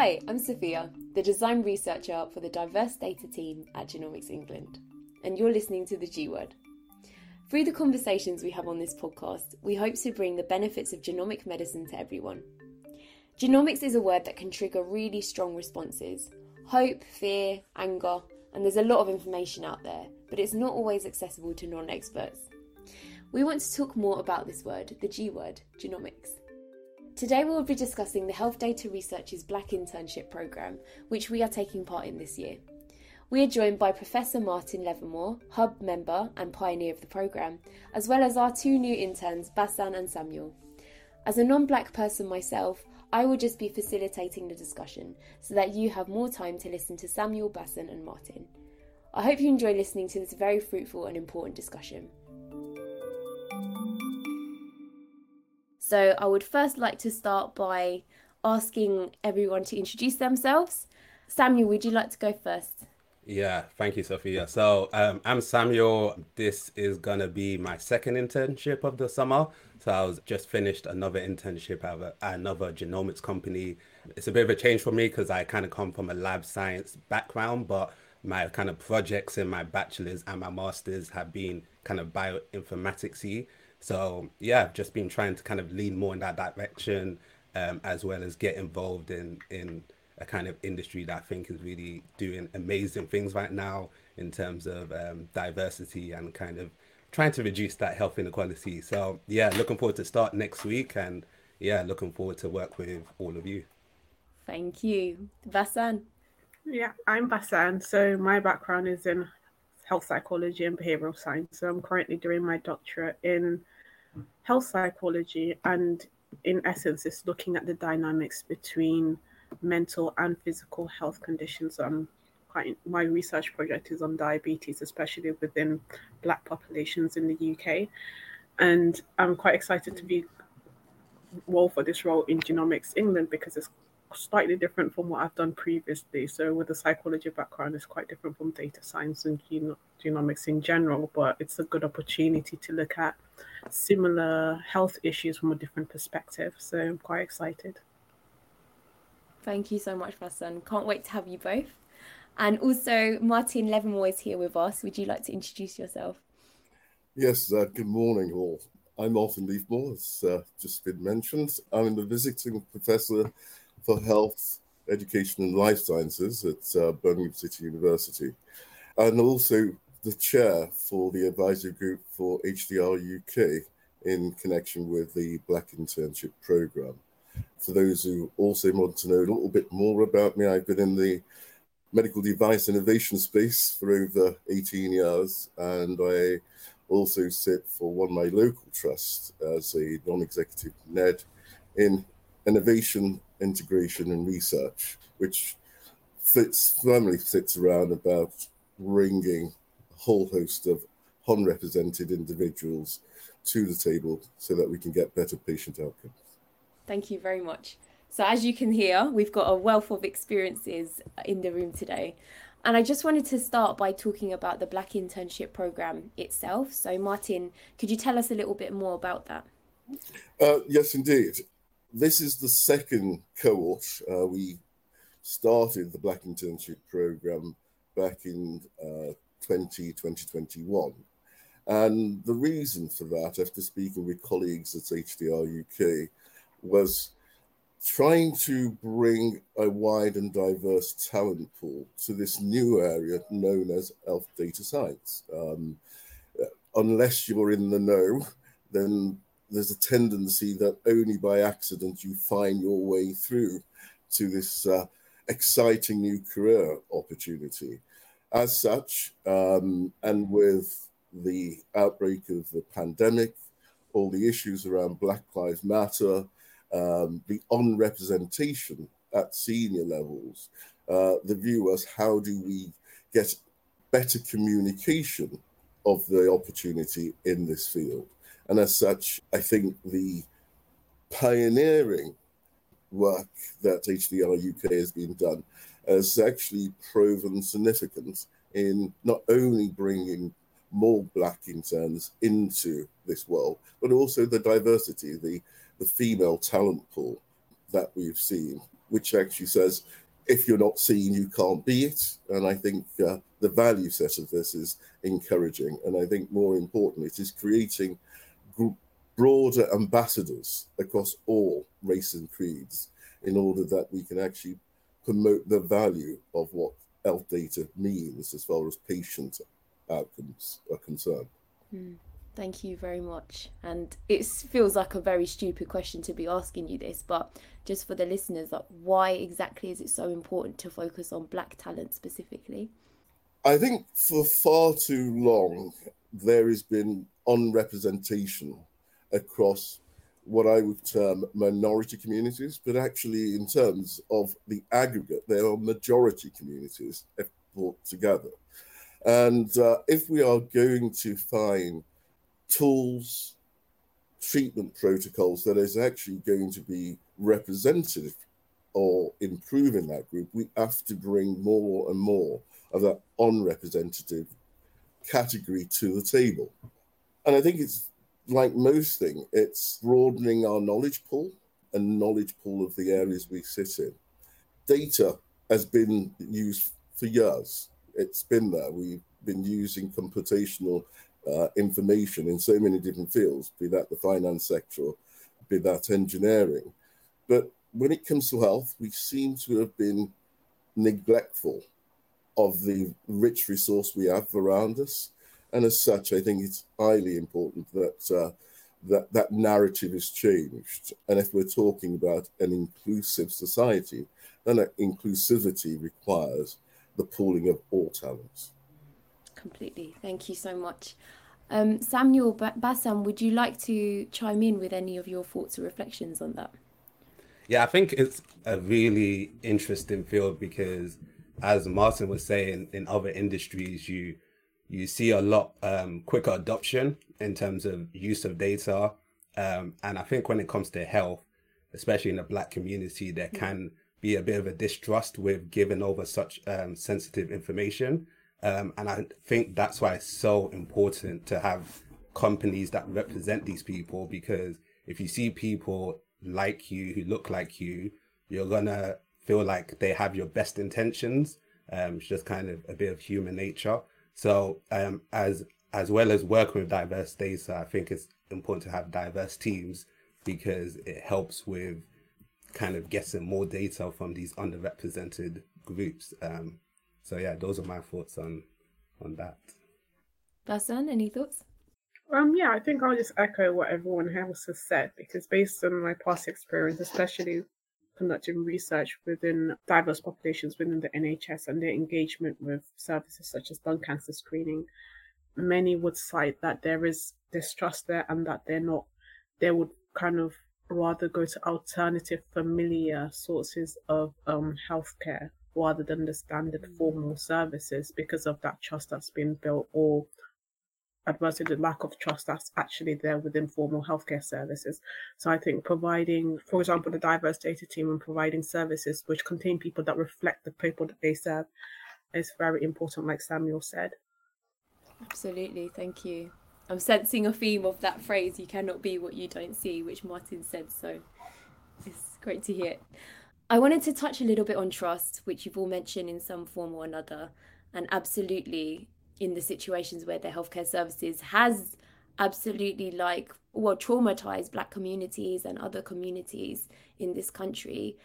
Hi, I'm Sophia, the design researcher for the diverse data team at Genomics England, and you're listening to the G Word. Through the conversations we have on this podcast, we hope to bring the benefits of genomic medicine to everyone. Genomics is a word that can trigger really strong responses hope, fear, anger, and there's a lot of information out there, but it's not always accessible to non experts. We want to talk more about this word, the G word, genomics. Today we'll be discussing the Health Data Research's Black Internship Programme, which we are taking part in this year. We are joined by Professor Martin Levermore, Hub member and pioneer of the programme, as well as our two new interns, Mbasan and Samuel. As a non black person myself, I will just be facilitating the discussion so that you have more time to listen to Samuel, Mbasan, and Martin. I hope you enjoy listening to this very fruitful and important discussion. So, I would first like to start by asking everyone to introduce themselves. Samuel, would you like to go first? Yeah, thank you, Sophia. So um, I'm Samuel. This is gonna be my second internship of the summer. So I was just finished another internship at another genomics company. It's a bit of a change for me because I kind of come from a lab science background, but my kind of projects in my bachelor's and my master's have been kind of bioinformatics So yeah, I've just been trying to kind of lean more in that direction, um, as well as get involved in in a kind of industry that I think is really doing amazing things right now in terms of um, diversity and kind of trying to reduce that health inequality. So yeah, looking forward to start next week and yeah, looking forward to work with all of you. Thank you. Mbasan. Yeah, I'm Mbasan. So my background is in health psychology and behavioral science. So I'm currently doing my doctorate in health psychology and in essence it's looking at the dynamics between mental and physical health conditions. Um, quite my research project is on diabetes, especially within Black populations in the UK, and I'm quite excited to be well for this role in Genomics England because it's slightly different from what I've done previously. So with a psychology background, it's quite different from data science and genomics in general, but it's a good opportunity to look at similar health issues from a different perspective. So I'm quite excited. Thank you so much, Mbasan. Can't wait to have you both. And also, Martin Levermore is here with us. Would you like to introduce yourself? Yes, uh, good morning, all. I'm Martin Levermore, as uh, just been mentioned. I'm the visiting professor for health, education, and life sciences at uh, Birmingham City University, and also the chair for the advisory group for HDR UK in connection with the Black Internship Programme. For those who also want to know a little bit more about me, I've been in the medical device innovation space for over 18 years, and I also sit for one of my local trusts as a non executive NED in innovation, integration, and research, which fits firmly sits around about bringing a whole host of unrepresented individuals to the table so that we can get better patient outcomes. Thank you very much. So, as you can hear, we've got a wealth of experiences in the room today. And I just wanted to start by talking about the Black Internship Programme itself. So, Martin, could you tell us a little bit more about that? Uh, yes, indeed. This is the second cohort. Uh, we started the Black Internship Programme back in uh, 20, 2021. And the reason for that, after speaking with colleagues at HDR UK, was trying to bring a wide and diverse talent pool to this new area known as health data science. Um, unless you're in the know, then there's a tendency that only by accident you find your way through to this uh, exciting new career opportunity. As such, um, and with the outbreak of the pandemic, all the issues around Black Lives Matter, um, the unrepresentation at senior levels, uh, the view was how do we get better communication of the opportunity in this field? And as such, I think the pioneering work that HDR UK has been done has actually proven significant in not only bringing more black interns into this world, but also the diversity, the the female talent pool that we've seen which actually says if you're not seen, you can't be it. And I think uh, the value set of this is encouraging. And I think more importantly, it is creating broader ambassadors across all race and creeds in order that we can actually promote the value of what health data means as far as patient outcomes are concerned. Mm. Thank you very much. And it feels like a very stupid question to be asking you this, but just for the listeners, like why exactly is it so important to focus on black talent specifically? I think for far too long there has been unrepresentation across what I would term minority communities, but actually in terms of the aggregate, there are majority communities brought together. And uh, if we are going to find tools, treatment protocols that is actually going to be representative or improving that group, we have to bring more and more of that unrepresentative category to the table. And I think it's like most things, it's broadening our knowledge pool and knowledge pool of the areas we sit in. Data has been used for years. It's been there. We've been using computational uh, information in so many different fields, be that the finance sector, be that engineering. But when it comes to health, we seem to have been neglectful of the rich resource we have around us. And as such, I think it's highly important that uh, that that narrative is changed. And if we're talking about an inclusive society, then that inclusivity requires the pooling of all talents. Completely. Thank you so much. Um, Samuel Mbasan, would you like to chime in with any of your thoughts or reflections on that? Yeah, I think it's a really interesting field because, as Martin was saying, in other industries, you you see a lot um, quicker adoption in terms of use of data, um, and I think when it comes to health, especially in the Black community, there mm. can be a bit of a distrust with giving over such um, sensitive information. Um, and I think that's why it's so important to have companies that represent these people because if you see people like you who look like you, you're gonna feel like they have your best intentions. Um, it's just kind of a bit of human nature. So um, as as well as working with diverse data, I think it's important to have diverse teams because it helps with kind of getting more data from these underrepresented groups. Um, so yeah, those are my thoughts on on that. Mbasan, any thoughts? Um, yeah, I think I'll just echo what everyone else has said because based on my past experience, especially conducting research within diverse populations within the NHS and their engagement with services such as lung cancer screening, many would cite that there is distrust there and that they're not, they would kind of rather go to alternative familiar sources of um, healthcare rather than the standard mm. formal services because of that trust that's been built or adversely the lack of trust that's actually there within formal healthcare services. So I think providing, for example, the diverse data team and providing services which contain people that reflect the people that they serve is very important, like Samuel said. Absolutely, thank you. I'm sensing a theme of that phrase, you cannot be what you don't see, which Martin said, so it's great to hear. I wanted to touch a little bit on trust, which you've all mentioned in some form or another. And absolutely, in the situations where the healthcare services has absolutely like well traumatized black communities and other communities in this country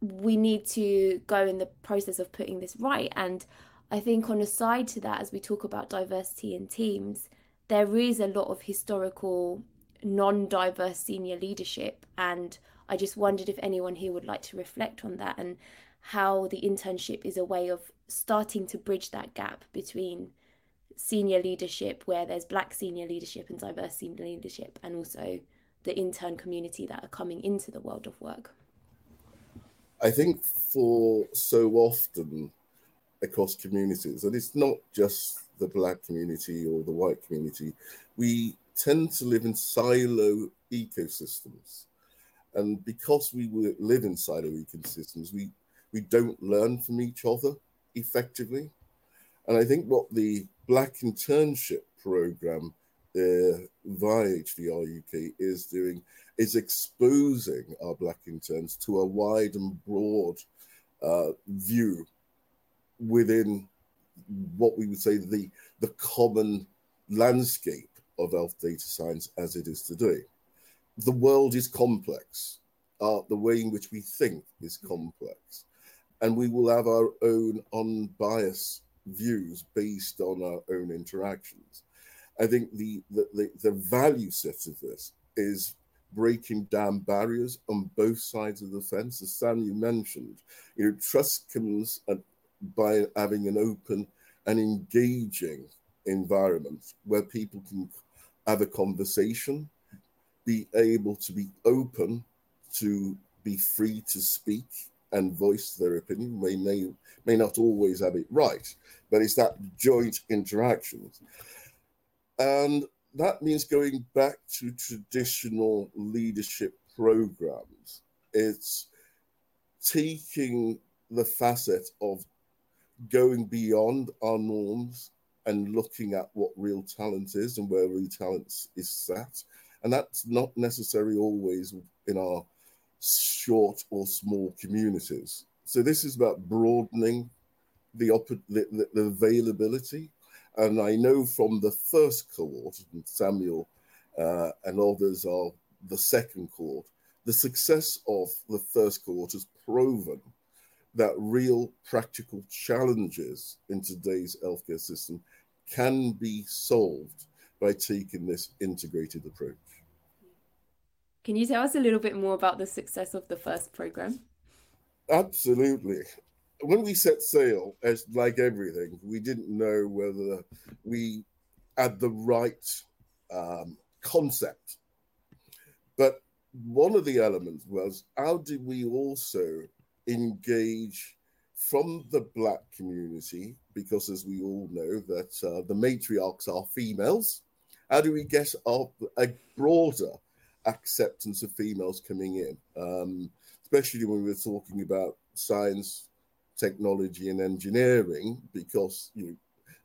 we need to go in the process of putting this right. And i think on a side to that as we talk about diversity in teams there is a lot of historical non-diverse senior leadership. And I just wondered if anyone here would like to reflect on that and how the internship is a way of starting to bridge that gap between senior leadership, where there's black senior leadership and diverse senior leadership, and also the intern community that are coming into the world of work. I think for so often across communities, and it's not just the black community or the white community, we tend to live in silo ecosystems and because we live in silo ecosystems, we, we don't learn from each other effectively. And I think what the Black Internship Program uh, via HDR UK is doing is exposing our black interns to a wide and broad uh, view within what we would say the the common landscape of health data science as it is today. The world is complex. Uh, the way in which we think is complex. And we will have our own unbiased views based on our own interactions. I think the, the, the, the value set of this is breaking down barriers on both sides of the fence. As Sam, you mentioned, you know, trust comes by having an open and engaging environment where people can have a conversation, be able to be open to be free to speak and voice their opinion. They may may not always have it right, but it's that joint interactions. And that means going back to traditional leadership programs. It's taking the facet of going beyond our norms and looking at what real talent is and where real talent is sat. And that's not necessarily always in our short or small communities. So this is about broadening the, the, the, the availability. And I know from the first cohort, Samuel uh, and others are the second cohort, the success of the first cohort has proven that real practical challenges in today's healthcare system can be solved by taking this integrated approach. Can you tell us a little bit more about the success of the first program? Absolutely. When we set sail, as like everything, we didn't know whether we had the right um, concept. But one of the elements was how did we also engage from the black community because as we all know that uh, the matriarchs are females how do we get up a broader acceptance of females coming in um, especially when we're talking about science technology and engineering because you know,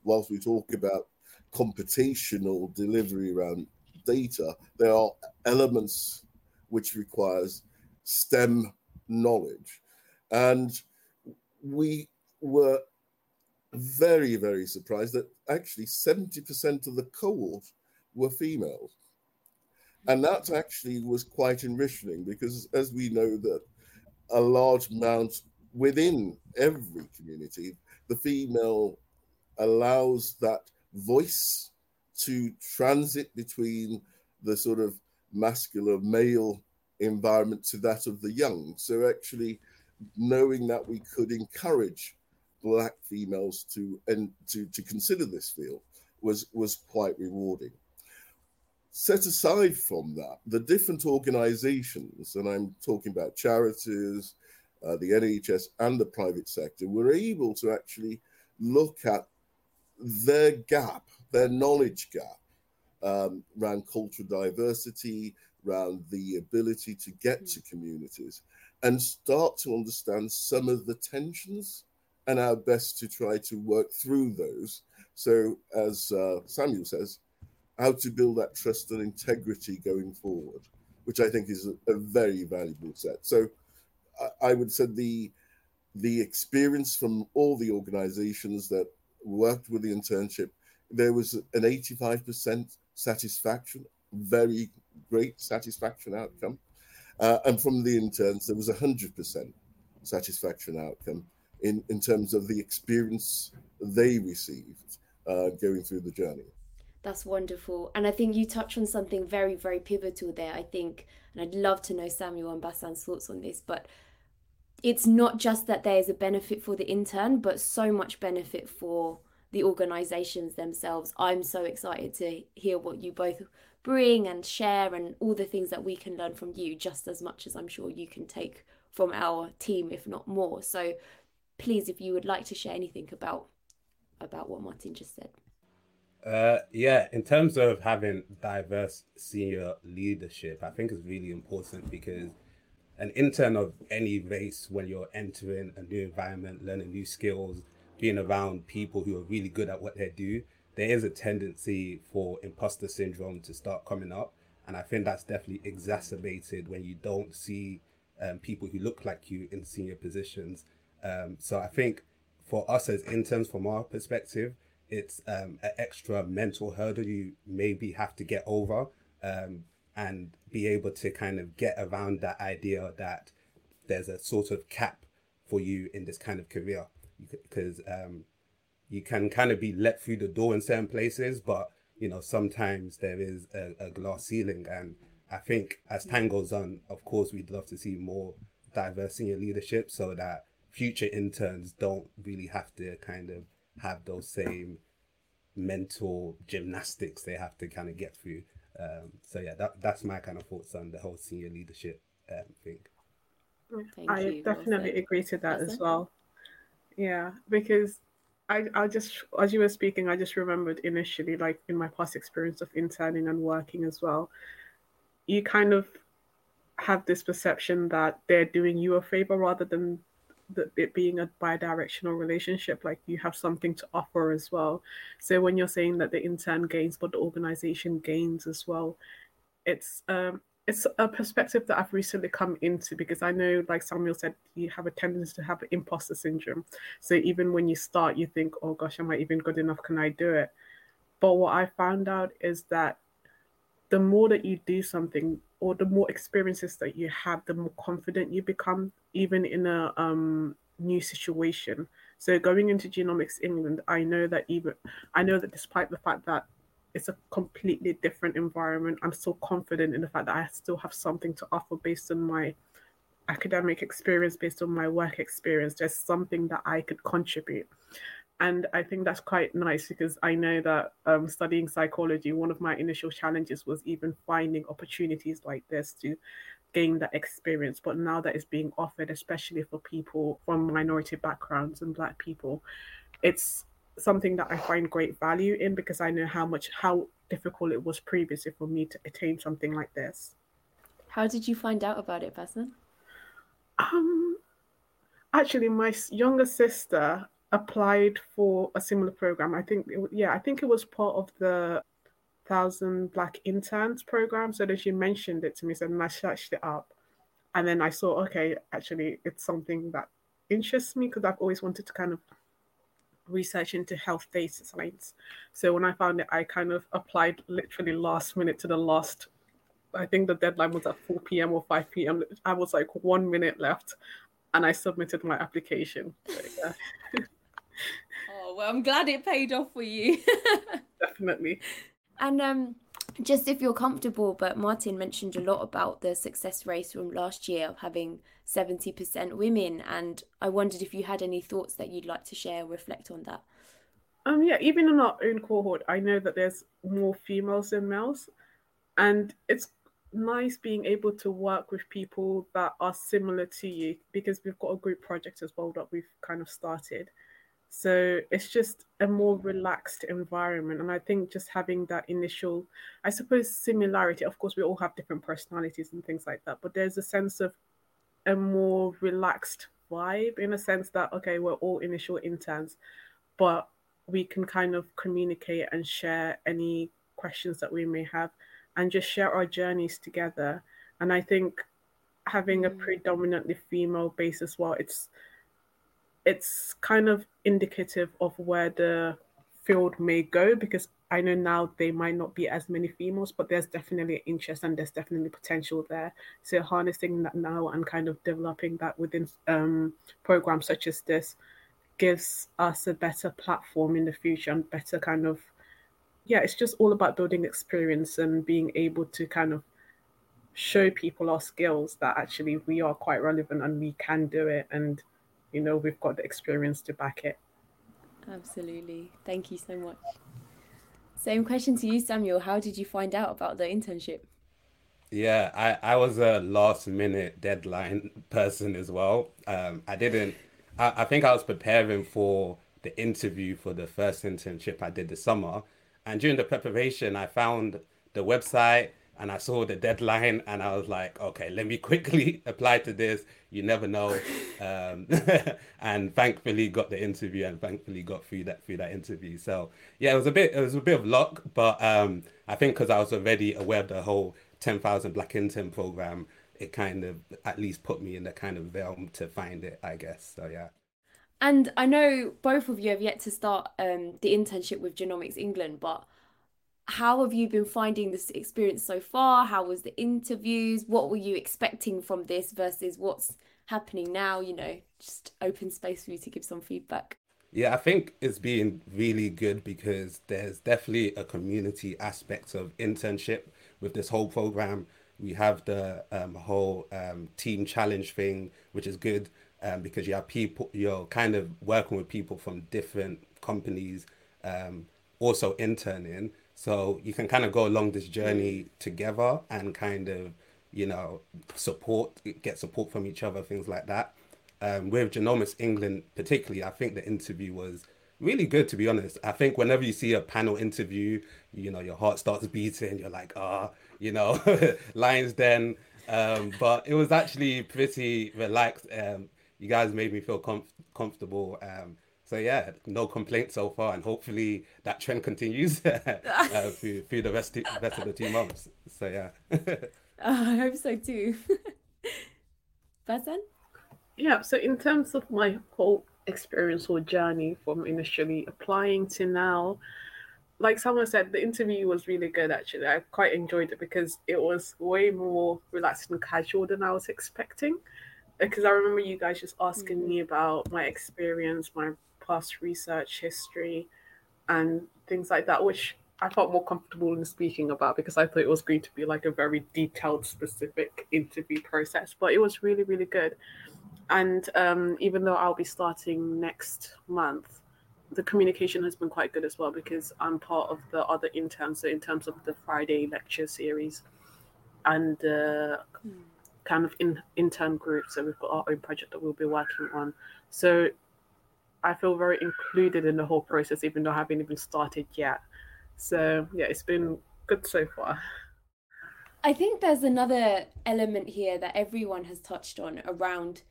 whilst we talk about computational delivery around data there are elements which requires stem knowledge and we were very, very surprised that actually 70% of the cohort were females. And that actually was quite enriching because, as we know, that a large amount within every community, the female allows that voice to transit between the sort of masculine male environment to that of the young. So, actually, knowing that we could encourage black females to and to, to consider this field was was quite rewarding. Set aside from that, the different organizations, and I'm talking about charities, uh, the NHS, and the private sector, were able to actually look at their gap, their knowledge gap um, around cultural diversity, around the ability to get to communities, and start to understand some of the tensions and our best to try to work through those. So, as uh, Samuel says, how to build that trust and integrity going forward, which I think is a, a very valuable set. So, I, I would say the the experience from all the organizations that worked with the internship, there was an 85% satisfaction, very great satisfaction outcome. Uh, and from the interns, there was 100% satisfaction outcome in, in terms of the experience they received uh, going through the journey. That's wonderful. And I think you touch on something very, very pivotal there. I think, and I'd love to know Samuel and Mbasan's thoughts on this, but it's not just that there is a benefit for the intern, but so much benefit for the organizations themselves. I'm so excited to hear what you both bring and share and all the things that we can learn from you just as much as I'm sure you can take from our team if not more. So please if you would like to share anything about about what Martin just said. Uh, yeah, in terms of having diverse senior leadership, I think is really important because an intern of any race, when you're entering a new environment, learning new skills, being around people who are really good at what they do, there is a tendency for imposter syndrome to start coming up. And I think that's definitely exacerbated when you don't see um, people who look like you in senior positions. Um, so I think for us as interns, from our perspective, it's um, an extra mental hurdle you maybe have to get over um, and be able to kind of get around that idea that there's a sort of cap for you in this kind of career. Because um, you can kind of be let through the door in certain places, but you know sometimes there is a, a glass ceiling, and I think as time goes on, of course, we'd love to see more diverse in leadership so that future interns don't really have to kind of have those same mental gymnastics they have to kind of get through. Um, so yeah, that that's my kind of thoughts on the whole senior leadership um, thing. Thank I you. definitely well agree to that as well. Yeah, because I I just as you were speaking, I just remembered initially, like in my past experience of interning and working as well, you kind of have this perception that they're doing you a favor rather than that it being a bi-directional relationship like you have something to offer as well so when you're saying that the intern gains but the organization gains as well it's um it's a perspective that I've recently come into because I know, like Samuel said, you have a tendency to have imposter syndrome. So even when you start, you think, oh gosh, am I even good enough? Can I do it? But what I found out is that the more that you do something, or the more experiences that you have, the more confident you become, even in a um, new situation. So going into Genomics England, I know that even I know that despite the fact that it's a completely different environment, I'm still confident in the fact that I still have something to offer based on my academic experience, based on my work experience. There's something that I could contribute and I think that's quite nice because I know that um, studying psychology, one of my initial challenges was even finding opportunities like this to gain that experience. But now that it's being offered, especially for people from minority backgrounds and Black people, it's something that I find great value in because I know how much how difficult it was previously for me to attain something like this. How did you find out about it, Mbasan? Um, actually, my younger sister applied for a similar program. I think, it, yeah, I think it was part of the Thousand Black Interns program. So that she mentioned it to me, so I searched it up, and then I saw, okay, actually, it's something that interests me because I've always wanted to kind of research into health data science. So when I found it, I kind of applied literally last minute to the last. I think the deadline was at 4 p.m. or 5 p.m. I was like one minute left, and I submitted my application. So, yeah. Oh, well, I'm glad it paid off for you. Definitely. And um, just if you're comfortable, but Martin mentioned a lot about the success race from last year of having 70% women. And I wondered if you had any thoughts that you'd like to share, reflect on that. Um, yeah, even in our own cohort, I know that there's more females than males. And it's nice being able to work with people that are similar to you because we've got a group project as well that we've kind of started. So it's just a more relaxed environment. And I think just having that initial, I suppose, similarity, of course, we all have different personalities and things like that, but there's a sense of a more relaxed vibe in a sense that, okay, we're all initial interns, but we can kind of communicate and share any questions that we may have and just share our journeys together. And I think having a mm. predominantly female base as well, it's it's kind of indicative of where the field may go because I know now they might not be as many females, but there's definitely interest and there's definitely potential there. So harnessing that now and kind of developing that within um, programs such as this gives us a better platform in the future and better kind of yeah, it's just all about building experience and being able to kind of show people our skills that actually we are quite relevant and we can do it and you know we've got the experience to back it. Absolutely. Thank you so much. Same question to you samuel. How did you find out about the internship? Yeah i i was a last minute deadline person as well. Um i didn't I, I think i was preparing for the interview for the first internship i did this summer. And during the preparation i found the website and I saw the deadline and I was like, okay, let me quickly apply to this. You never know. Um, and thankfully got the interview and thankfully got through that through that interview. So yeah, it was a bit it was a bit of luck, but um, I think because I was already aware of the whole 10,000 Black Intern program, it kind of at least put me in the kind of realm to find it, I guess. So yeah. And I know both of you have yet to start um, the internship with Genomics England, but how have you been finding this experience so far? How was the interviews? What were you expecting from this versus what's happening now? You know, just open space for you to give some feedback. Yeah, I think it's been really good because there's definitely a community aspect of internship with this whole program. We have the um, whole um, team challenge thing, which is good um, because you have people, you're kind of working with people from different companies, um, also interning. So you can kind of go along this journey together and kind of, you know, support, get support from each other, things like that. Um, with Genomics England, particularly, I think the interview was really good, to be honest. I think whenever you see a panel interview, you know, your heart starts beating, you're like, ah, oh, you know, Lions Den. Um, but it was actually pretty relaxed. Um, you guys made me feel comf- comfortable. Um, so yeah, no complaints so far, and hopefully that trend continues uh, through, through the rest, rest of the two months. So yeah. I hope so too. Mbasan? Yeah, so in terms of my whole experience or journey from initially applying to now, like someone said, the interview was really good actually. I quite enjoyed it because it was way more relaxed and casual than I was expecting. Because I remember you guys just asking mm-hmm. me about my experience, my past research history and things like that, which I felt more comfortable in speaking about because I thought it was going to be like a very detailed, specific interview process. But it was really, really good. And um, even though I'll be starting next month, the communication has been quite good as well because I'm part of the other interns. So in terms of the Friday lecture series and uh, kind of in, intern group, so we've got our own project that we'll be working on. So I feel very included in the whole process, even though I haven't even started yet. So yeah, it's been good so far. I think there's another element here that everyone has touched on around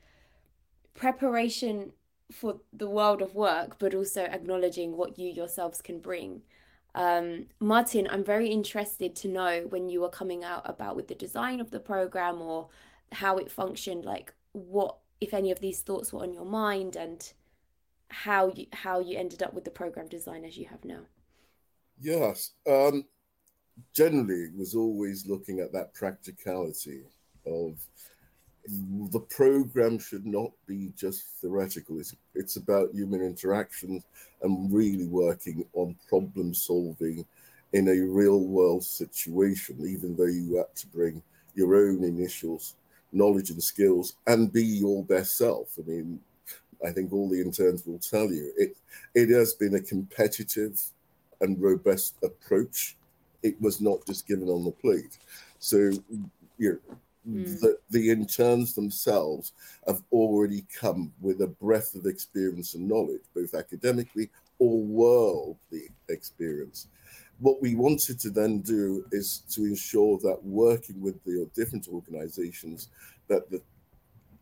preparation for the world of work, but also acknowledging what you yourselves can bring. Um, Martin, I'm very interested to know when you were coming out about with the design of the program or how it functioned, like what, if any of these thoughts were on your mind and how you how you ended up with the program design as you have now. Yes, um, generally was always looking at that practicality of the program should not be just theoretical. It's, it's about human interactions and really working on problem solving in a real world situation, even though you had to bring your own initial knowledge and skills and be your best self. I mean, I think all the interns will tell you it it has been a competitive and robust approach. It was not just given on the plate. So you know, mm. the, the interns themselves have already come with a breadth of experience and knowledge, both academically or worldly experience. What we wanted to then do is to ensure that working with the different organizations, that the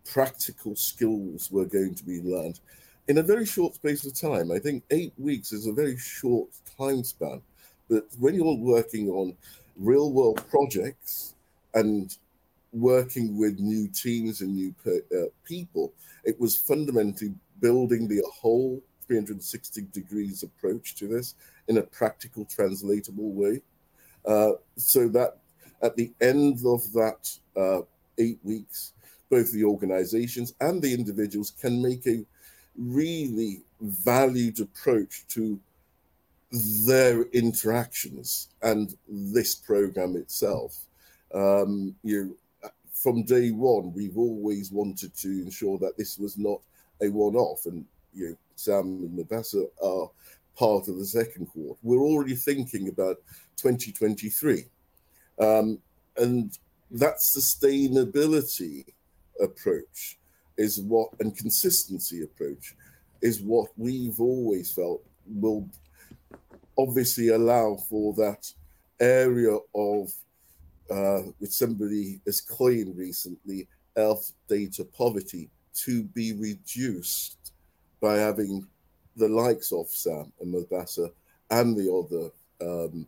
practical skills were going to be learned in a very short space of time. I think eight weeks is a very short time span. But when you're working on real world projects and working with new teams and new uh, people, it was fundamentally building the whole 360 degrees approach to this in a practical, translatable way. Uh, so that at the end of that uh, eight weeks, both the organizations and the individuals can make a really valued approach to their interactions and this program itself. Um, you from day one, we've always wanted to ensure that this was not a one-off, and you know, Sam and Mbasan are part of the second cohort. We're already thinking about 2023, um, and that sustainability approach is what, and consistency approach is what we've always felt will obviously allow for that area of uh, which somebody has coined recently, health data poverty, to be reduced by having the likes of Sam and Mbasan and the other um,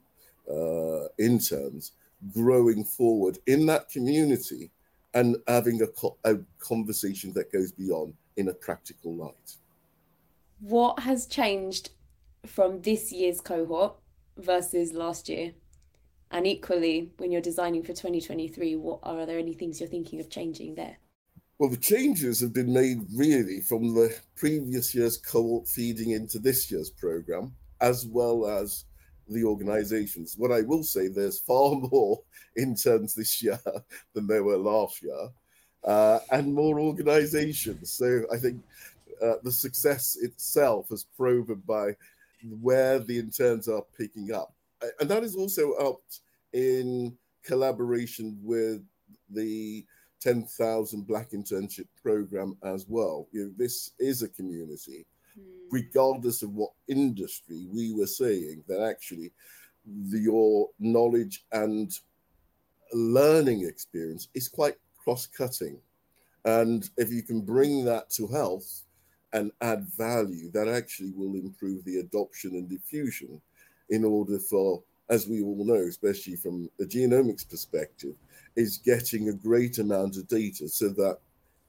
uh, interns growing forward in that community and having a, co- a conversation that goes beyond in a practical light. What has changed from this year's cohort versus last year? And equally, when you're designing for 2023, what are, are there any things you're thinking of changing there? Well, the changes have been made really from the previous year's cohort feeding into this year's program, as well as the organizations. What I will say, there's far more interns this year than there were last year, uh, and more organizations. So I think uh, the success itself is proven by where the interns are picking up. And that is also up in collaboration with the 10,000 Black Internship Program as well. You know, this is a community, mm. Hmm. regardless of what industry we were saying, that actually the, your knowledge and learning experience is quite cross cutting. And if you can bring that to health, and add value that actually will improve the adoption and diffusion in order for, as we all know, especially from a genomics perspective, is getting a great amount of data so that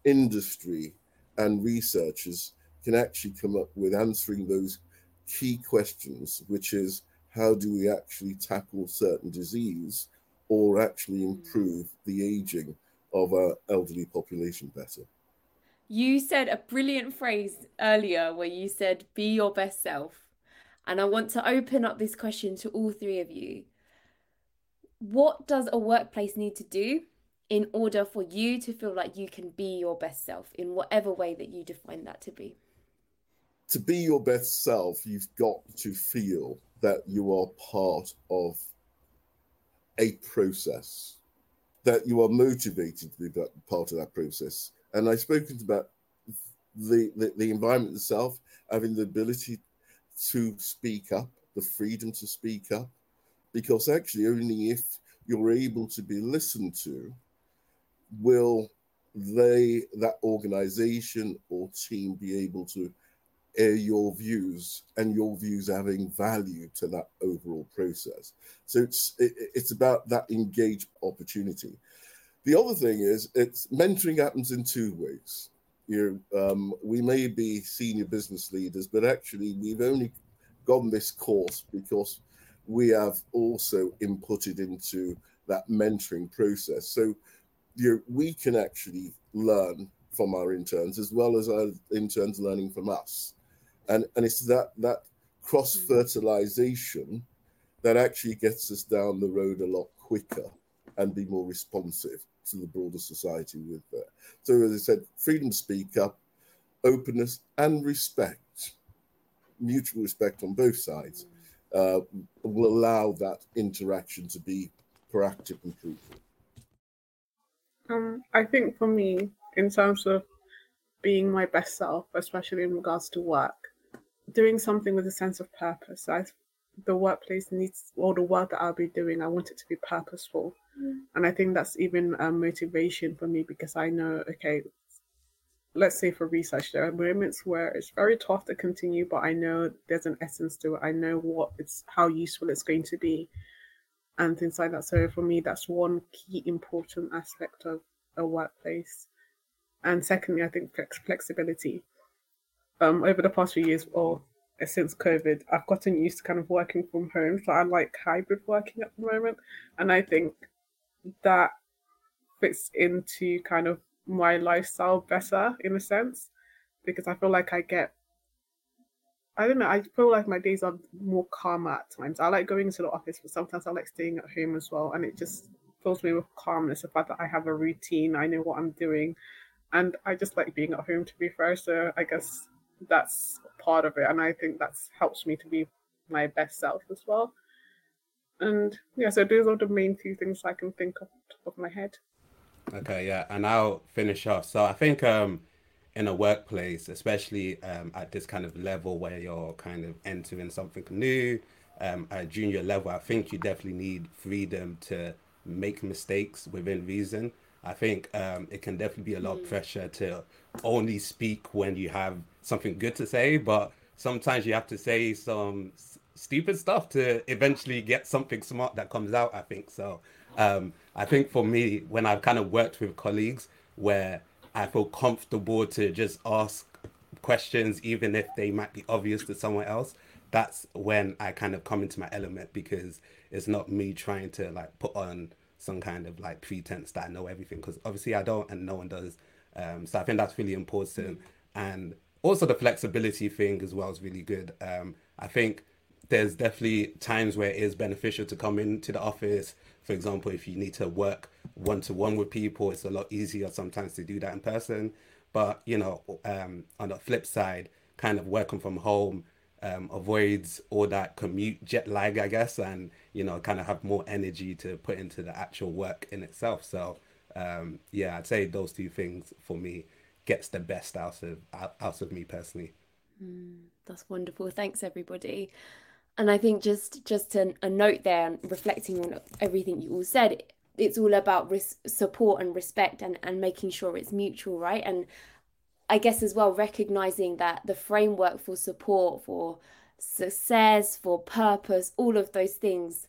industry and researchers can actually come up with answering those key questions, which is how do we actually tackle certain disease or actually hmm. improve the aging of our elderly population better? You said a brilliant phrase earlier where you said, be your best self. And I want to open up this question to all three of you. What does a workplace need to do in order for you to feel like you can be your best self in whatever way that you define that to be? To be your best self, you've got to feel that you are part of a process, that you are motivated to be part of that process. And I've spoken about the, the, the environment itself, having the ability to speak up, the freedom to speak up, because actually only if you're able to be listened to will they that organization or team be able to your views and your views having value to that overall process so it's it, it's about that engage opportunity the other thing is, it's mentoring happens in two ways. You know, um, we may be senior business leaders, but actually we've only gone this course because we have also inputted into that mentoring process. So you know, we can actually learn from our interns as well as our interns learning from us. And, and it's that, that cross fertilization that actually gets us down the road a lot quicker and be more responsive to the broader society with that. So, as I said, freedom speak up, openness, and respect, mutual respect on both sides, uh, will allow that interaction to be proactive and fruitful. Um, I think for me, in terms of being my best self, especially in regards to work, doing something with a sense of purpose. I, the workplace needs, or the work that I'll be doing, I want it to be purposeful. Mm. And I think that's even a motivation for me because I know, okay, let's say for research, there are moments where it's very tough to continue, but I know there's an essence to it. I know what it's, how useful it's going to be, and things like that. So for me, that's one key important aspect of a workplace. And secondly, I think flex- flexibility. Um, over the past few years, or since COVID, I've gotten used to kind of working from home. So I like hybrid working at the moment. And I think that fits into kind of my lifestyle better in a sense because I feel like I get I don't know, I feel like my days are more calmer at times. I like going to the office, but sometimes I like staying at home as well. And it just fills me with calmness, the fact that I have a routine, I know what I'm doing. And I just like being at home to be fair. So I guess that's part of it. And I think that's helps me to be my best self as well. And yeah, so those are the main two things I can think of top of my head. Okay, yeah, and I'll finish off. So I think um, in a workplace, especially um, at this kind of level where you're kind of entering something new, um, at junior level, I think you definitely need freedom to make mistakes within reason. I think um, it can definitely be a lot of pressure to only speak when you have something good to say, but sometimes you have to say some s- stupid stuff to eventually get something smart that comes out. I think so. Um, I think for me, when I've kind of worked with colleagues where I feel comfortable to just ask questions, even if they might be obvious to someone else, that's when I kind of come into my element because it's not me trying to like put on some kind of like pretense that I know everything because obviously I don't and no one does. Um, so I think that's really important. And also the flexibility thing as well is really good. Um, I think there's definitely times where it is beneficial to come into the office. For example, if you need to work one to one with people, it's a lot easier sometimes to do that in person. But you know, um, on the flip side, kind of working from home um, avoids all that commute jet lag, I guess, and you know, kind of have more energy to put into the actual work in itself. So um, yeah, I'd say those two things for me gets the best out of out, of me personally. That's wonderful. Thanks, everybody. And I think just just a, a note there, and reflecting on everything you all said, it's all about res- support and respect, and and making sure it's mutual, right? And I guess as well recognizing that the framework for support, for success, for purpose, all of those things,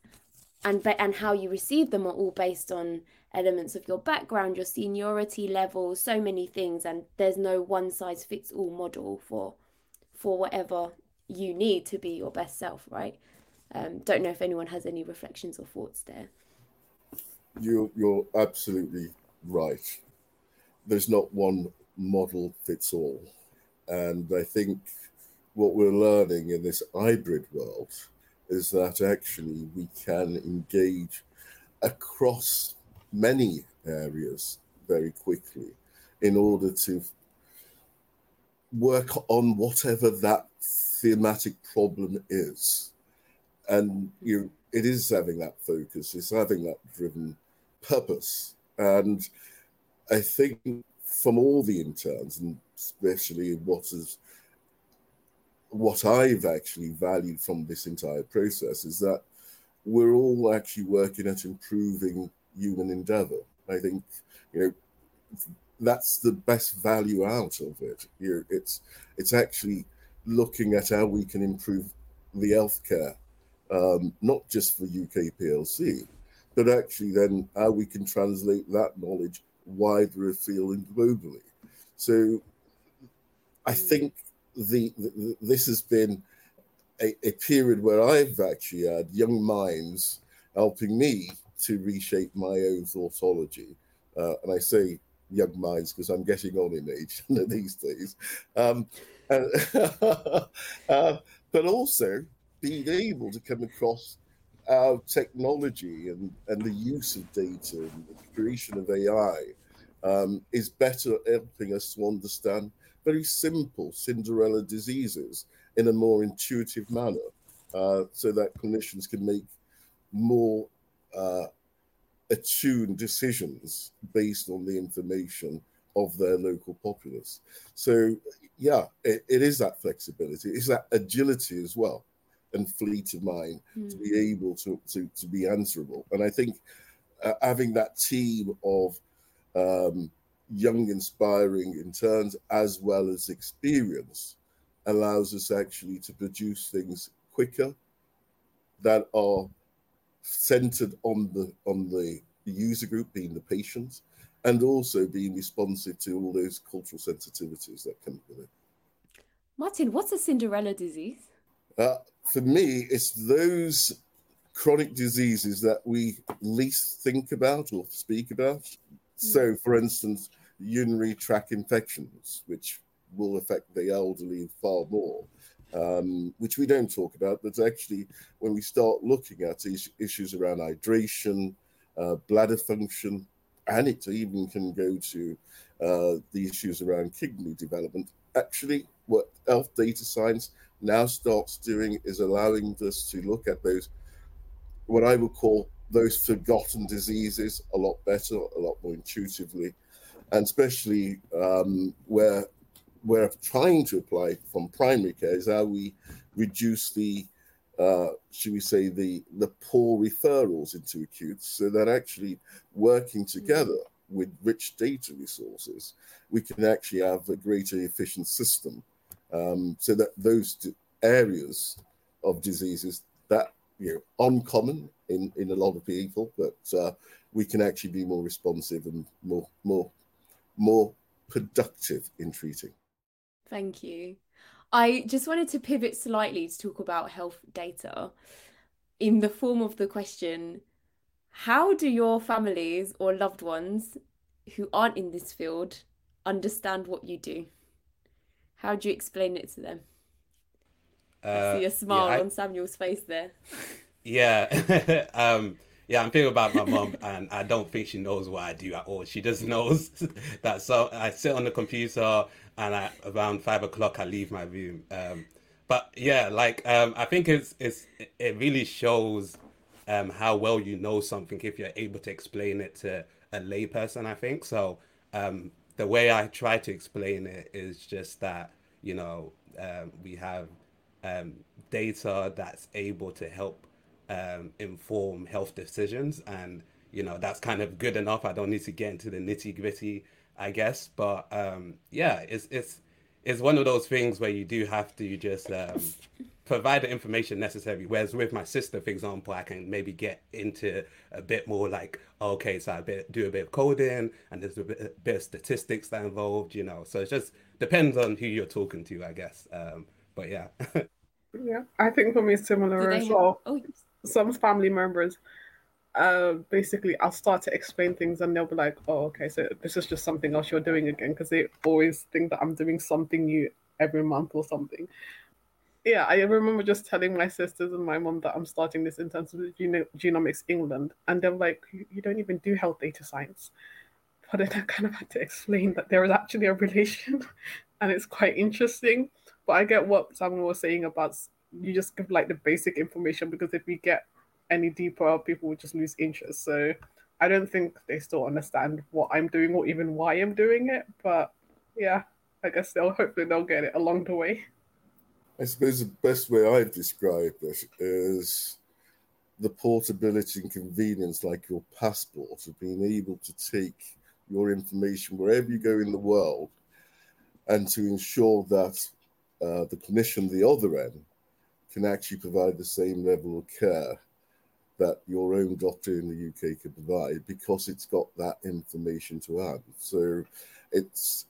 and ba- and how you receive them are all based on elements of your background, your seniority level, so many things, and there's no one size fits all model for for whatever you need to be your best self, right? Um, don't know if anyone has any reflections or thoughts there. You're, you're absolutely right. There's not one model fits all. And I think what we're learning in this hybrid world is that actually we can engage across many areas very quickly in order to work on whatever that thematic problem is. And you it is having that focus, it's having that driven purpose. And I think from all the interns, and especially what is what I've actually valued from this entire process is that we're all actually working at improving human endeavor. I think, you know, that's the best value out of it. You know, it's it's actually looking at how we can improve the healthcare, um, not just for UK PLC, but actually then how we can translate that knowledge wider afield and globally. So I think the, the this has been a, a period where I've actually had young minds helping me to reshape my own thoughtology. Uh, and I say young minds because I'm getting on in age these days. Um, and, uh, but also being able to come across our technology and, and the use of data and the creation of AI um, is better at helping us to understand very simple Cinderella diseases in a more intuitive manner uh, so that clinicians can make more uh, attuned decisions based on the information of their local populace. So, yeah, it, it is that flexibility, it's that agility as well, and fleet of mind mm. to be able to, to, to be answerable. And I think uh, having that team of um, young, inspiring interns as well as experience allows us actually to produce things quicker that are centered on the on the user group being the patients and also being responsive to all those cultural sensitivities that come with it. Martin, what's a Cinderella disease? Uh, for me, it's those chronic diseases that we least think about or speak about. So, for instance, urinary tract infections, which will affect the elderly far more, um, which we don't talk about. But actually, when we start looking at these issues around hydration, uh, bladder function, and it even can go to uh, the issues around kidney development. Actually, what health data science now starts doing is allowing us to look at those, what I would call those forgotten diseases, a lot better, a lot more intuitively, and especially um, where we're trying to apply from primary care is how we reduce the uh, should we say, the the poor referrals into acute, so that actually working together mm-hmm. with rich data resources, we can actually have a greater efficient system, um, so that those areas of diseases you know uncommon in in a lot of people, but uh, we can actually be more responsive and more more more productive in treating. Thank you. I just wanted to pivot slightly to talk about health data in the form of the question How do your families or loved ones who aren't in this field understand what you do? How do you explain it to them? Uh, I see a smile yeah, I... on Samuel's face there. Yeah. um, yeah, I'm thinking about my mom, and I don't think she knows what I do at all. She just knows that so I sit on the computer, and I, around five o'clock I leave my room. Um, but yeah, like um, I think it's it's it really shows um, how well you know something if you're able to explain it to a layperson. I think so. Um, the way I try to explain it is just that you know um, we have um, data that's able to help um, inform health decisions. And, you know, that's kind of good enough. I don't need to get into the nitty gritty, I guess. But um, yeah, it's, it's, it's one of those things where you do have to just um, provide the information necessary. Whereas with my sister, for example, I can maybe get into a bit more like, okay, so I do a bit of coding and there's a bit, a bit, of statistics that involved, you know. So it just depends on who you're talking to, I guess. Um, but yeah. yeah, I think for me, similar as well. Oh, some family members uh, basically I'll start to explain things and they'll be like, oh, okay, so this is just something else you're doing again because they always think that I'm doing something new every month or something. Yeah, I remember just telling my sisters and my mom that I'm starting this internship with Gen- Genomics England, and they're like, you don't even do health data science. But then I kind of had to explain that there is actually a relation, and it's quite interesting. But I get what someone was saying about you just give like the basic information because if we get any deeper, people will just lose interest. So I don't think they still understand what I'm doing or even why I'm doing it. But yeah, I guess they'll hopefully they'll get it along the way. I suppose the best way I've described it is the portability and convenience, like your passport, of being able to take your information wherever you go in the world and to ensure that uh, the clinician, the other end, can actually provide the same level of care that your own doctor in the UK can provide because it's got that information to hand. So it's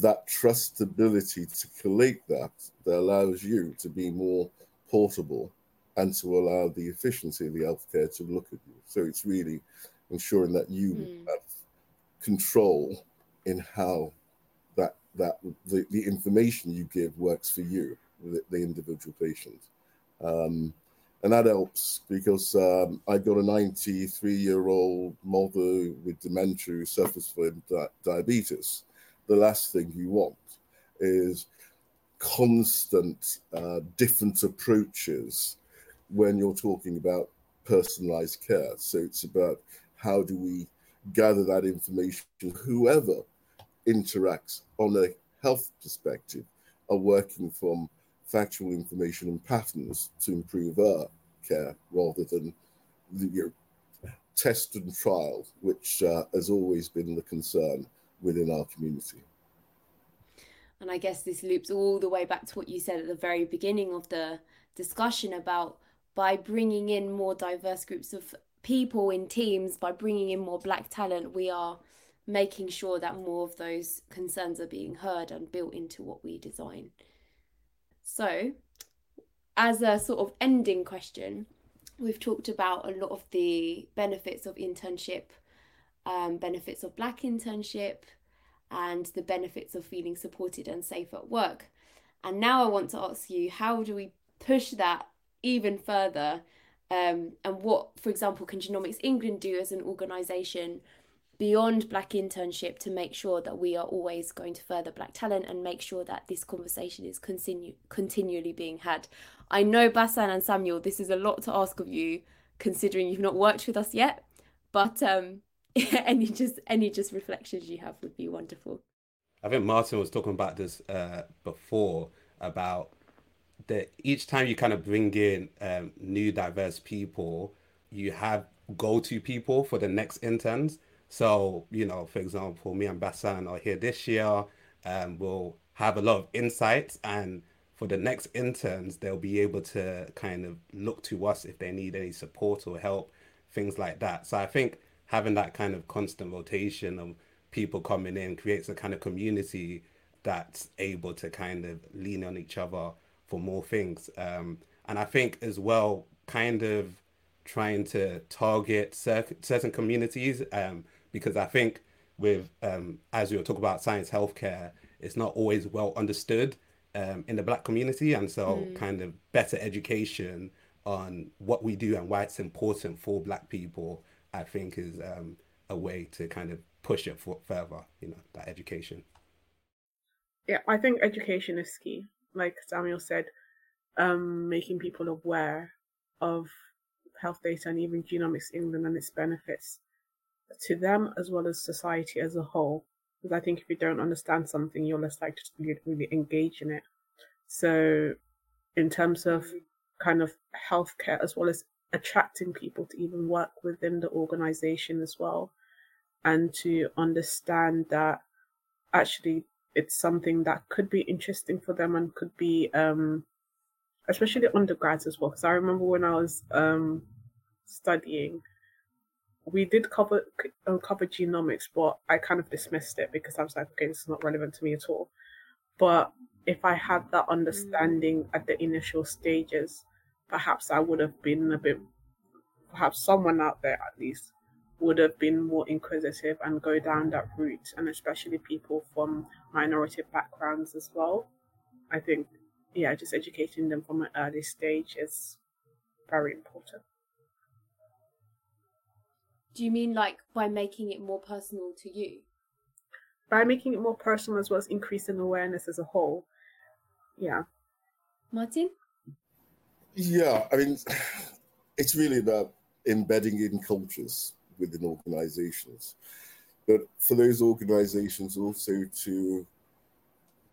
that trustability to collate that that allows you to be more portable and to allow the efficiency of the healthcare to look at you. So it's really ensuring that you mm. have control in how that the, the information you give works for you the, the individual patient. Um, and that helps because um, I got a 93 year old mother with dementia who suffers from di- diabetes. The last thing you want is constant uh, different approaches when you're talking about personalized care. So it's about how do we gather that information, whoever interacts on a health perspective are working from factual information and patterns to improve our care rather than the you know, test and trial, which uh, has always been the concern within our community. And I guess this loops all the way back to what you said at the very beginning of the discussion about by bringing in more diverse groups of people in teams, by bringing in more black talent, we are making sure that more of those concerns are being heard and built into what we design. So, as a sort of ending question, we've talked about a lot of the benefits of internship, um, benefits of black internship, and the benefits of feeling supported and safe at work. And now I want to ask you how do we push that even further? Um, and what, for example, can Genomics England do as an organisation beyond black internship to make sure that we are always going to further black talent and make sure that this conversation is continue continually being had i know Mbasan and samuel this is a lot to ask of you considering you've not worked with us yet but um any just any just reflections you have would be wonderful i think martin was talking about this uh before about that each time you kind of bring in um, new diverse people, you have go-to people for the next interns. So, you know, for example, me and Mbasan are here this year. Um, we'll have a lot of insights and for the next interns, they'll be able to kind of look to us if they need any support or help, things like that. So I think having that kind of constant rotation of people coming in creates a kind of community that's able to kind of lean on each other for more things. Um, and I think as well, kind of trying to target cer- certain communities um, because I think with um, as we were talking about science healthcare, it's not always well understood um, in the black community, and so mm. kind of better education on what we do and why it's important for black people, I think is um, a way to kind of push it for, further. You know, that education. Yeah, I think education is key. Like Samuel said, um, making people aware of health data and even Genomics England and its benefits to them as well as society as a whole. Because I think if you don't understand something, you're less likely to really engage in it. So, in terms of kind of healthcare, as well as attracting people to even work within the organization as well, and to understand that actually it's something that could be interesting for them and could be um, especially undergrads as well because i remember when i was um, studying we did cover uh, cover genomics but i kind of dismissed it because i was like okay this is not relevant to me at all but if i had that understanding at the initial stages perhaps i would have been a bit perhaps someone out there at least would have been more inquisitive and go down that route, and especially people from minority backgrounds as well. I think, yeah, just educating them from an early stage is very important. Do you mean like by making it more personal to you? By making it more personal as well as increasing awareness as a whole. Yeah. Martin? Yeah, I mean, it's really about embedding in cultures within organizations. But for those organizations also to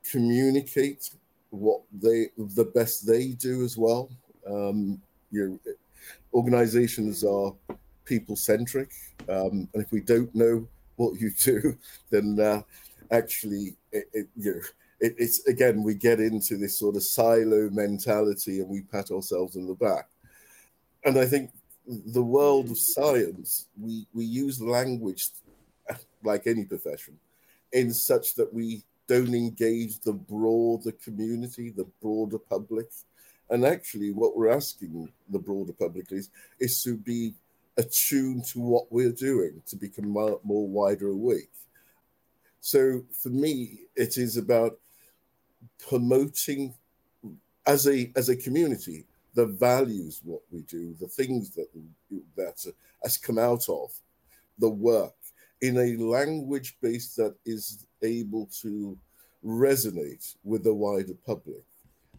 communicate what they the best they do as well. Um, you know, organizations are people centric, um, and if we don't know what you do, then uh, actually, it, it, you know, it, it's again we get into this sort of silo mentality, and we pat ourselves in the back. And I think the world of science, we, we use language like any profession in such that we don't engage the broader community, the broader public. And actually, what we're asking the broader public is, is to be attuned to what we're doing, to become more, more wider awake. So for me, it is about promoting as a as a community the values what we do, the things that that has come out of the work in a language base that is able to resonate with the wider public,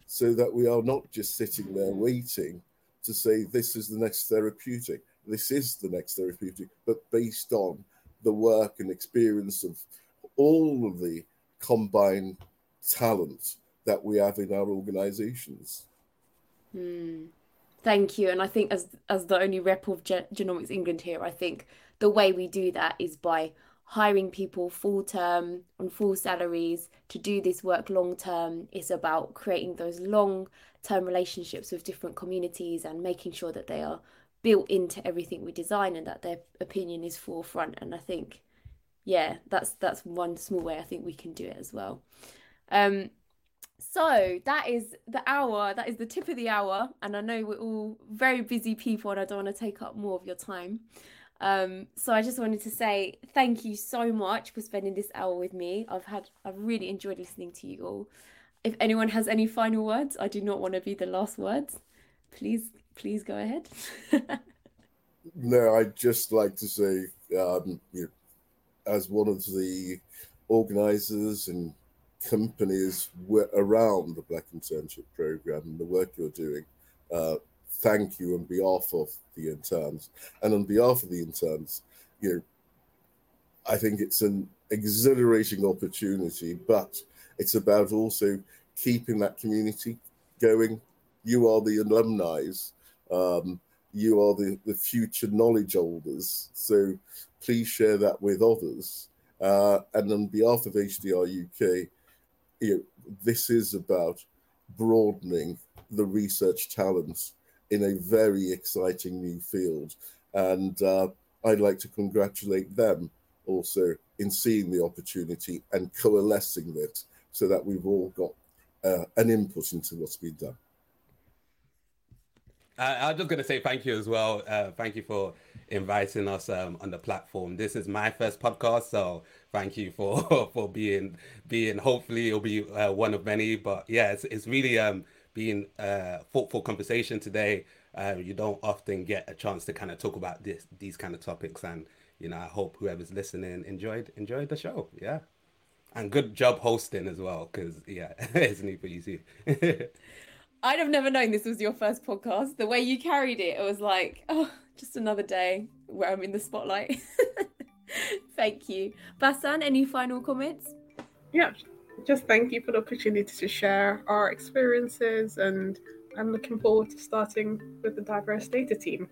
so that we are not just sitting there waiting to say this is the next therapeutic, this is the next therapeutic, but based on the work and experience of all of the combined talent that we have in our organizations. Hmm. Thank you. And I think as as the only rep of Gen- Genomics England here, I think the way we do that is by hiring people full term on full salaries to do this work long term. It's about creating those long term relationships with different communities and making sure that they are built into everything we design and that their opinion is forefront. And I think, yeah, that's that's one small way I think we can do it as well. Um, so that is the hour. That is the tip of the hour. And I know we're all very busy people and I don't want to take up more of your time. Um, so I just wanted to say thank you so much for spending this hour with me. I've had I've really enjoyed listening to you all. If anyone has any final words, I do not want to be the last words. Please, please go ahead. no, I'd just like to say, um, you know, as one of the organizers and companies around the Black Internship Program and the work you're doing. Uh, thank you on behalf of the interns. And on behalf of the interns, you know, I think it's an exhilarating opportunity, but it's about also keeping that community going. You are the alumni. Um, you are the, the future knowledge holders. So please share that with others. Uh, and on behalf of HDR UK, you know, this is about broadening the research talents in a very exciting new field. And uh, I'd like to congratulate them also in seeing the opportunity and coalescing it so that we've all got uh, an input into what's been done. I, am just going to say thank you as well. Uh, thank you for inviting us um, on the platform. This is my first podcast, so thank you for for being being. Hopefully, it'll be uh, one of many. But yeah, it's it's really um being a thoughtful conversation today. Uh, you don't often get a chance to kind of talk about this these kind of topics, and you know, I hope whoever's listening enjoyed enjoyed the show. Yeah, and good job hosting as well, because yeah, it's neat for you too. I'd have never known this was your first podcast. The way you carried it, it was like, oh, just another day where I'm in the spotlight. thank you. Mbasan, any final comments? Yeah, just thank you for the opportunity to share our experiences and I'm looking forward to starting with the diverse data team.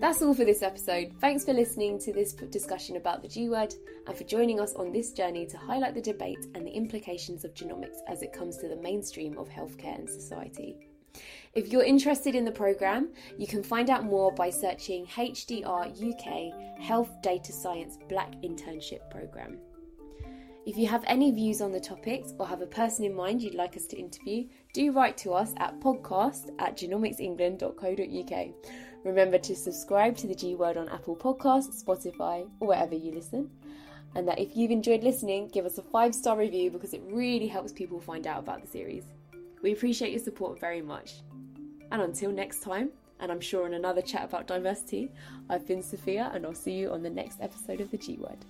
That's all for this episode. Thanks for listening to this discussion about the G word and for joining us on this journey to highlight the debate and the implications of genomics as it comes to the mainstream of healthcare and society. If you're interested in the programme, you can find out more by searching HDR UK Health Data Science Black Internship Programme. If you have any views on the topics or have a person in mind you'd like us to interview, do write to us at podcast at genomicsengland.co.uk Remember to subscribe to the G Word on Apple Podcasts, Spotify, or wherever you listen. And that if you've enjoyed listening, give us a five star review because it really helps people find out about the series. We appreciate your support very much. And until next time, and I'm sure in another chat about diversity, I've been Sophia, and I'll see you on the next episode of the G Word.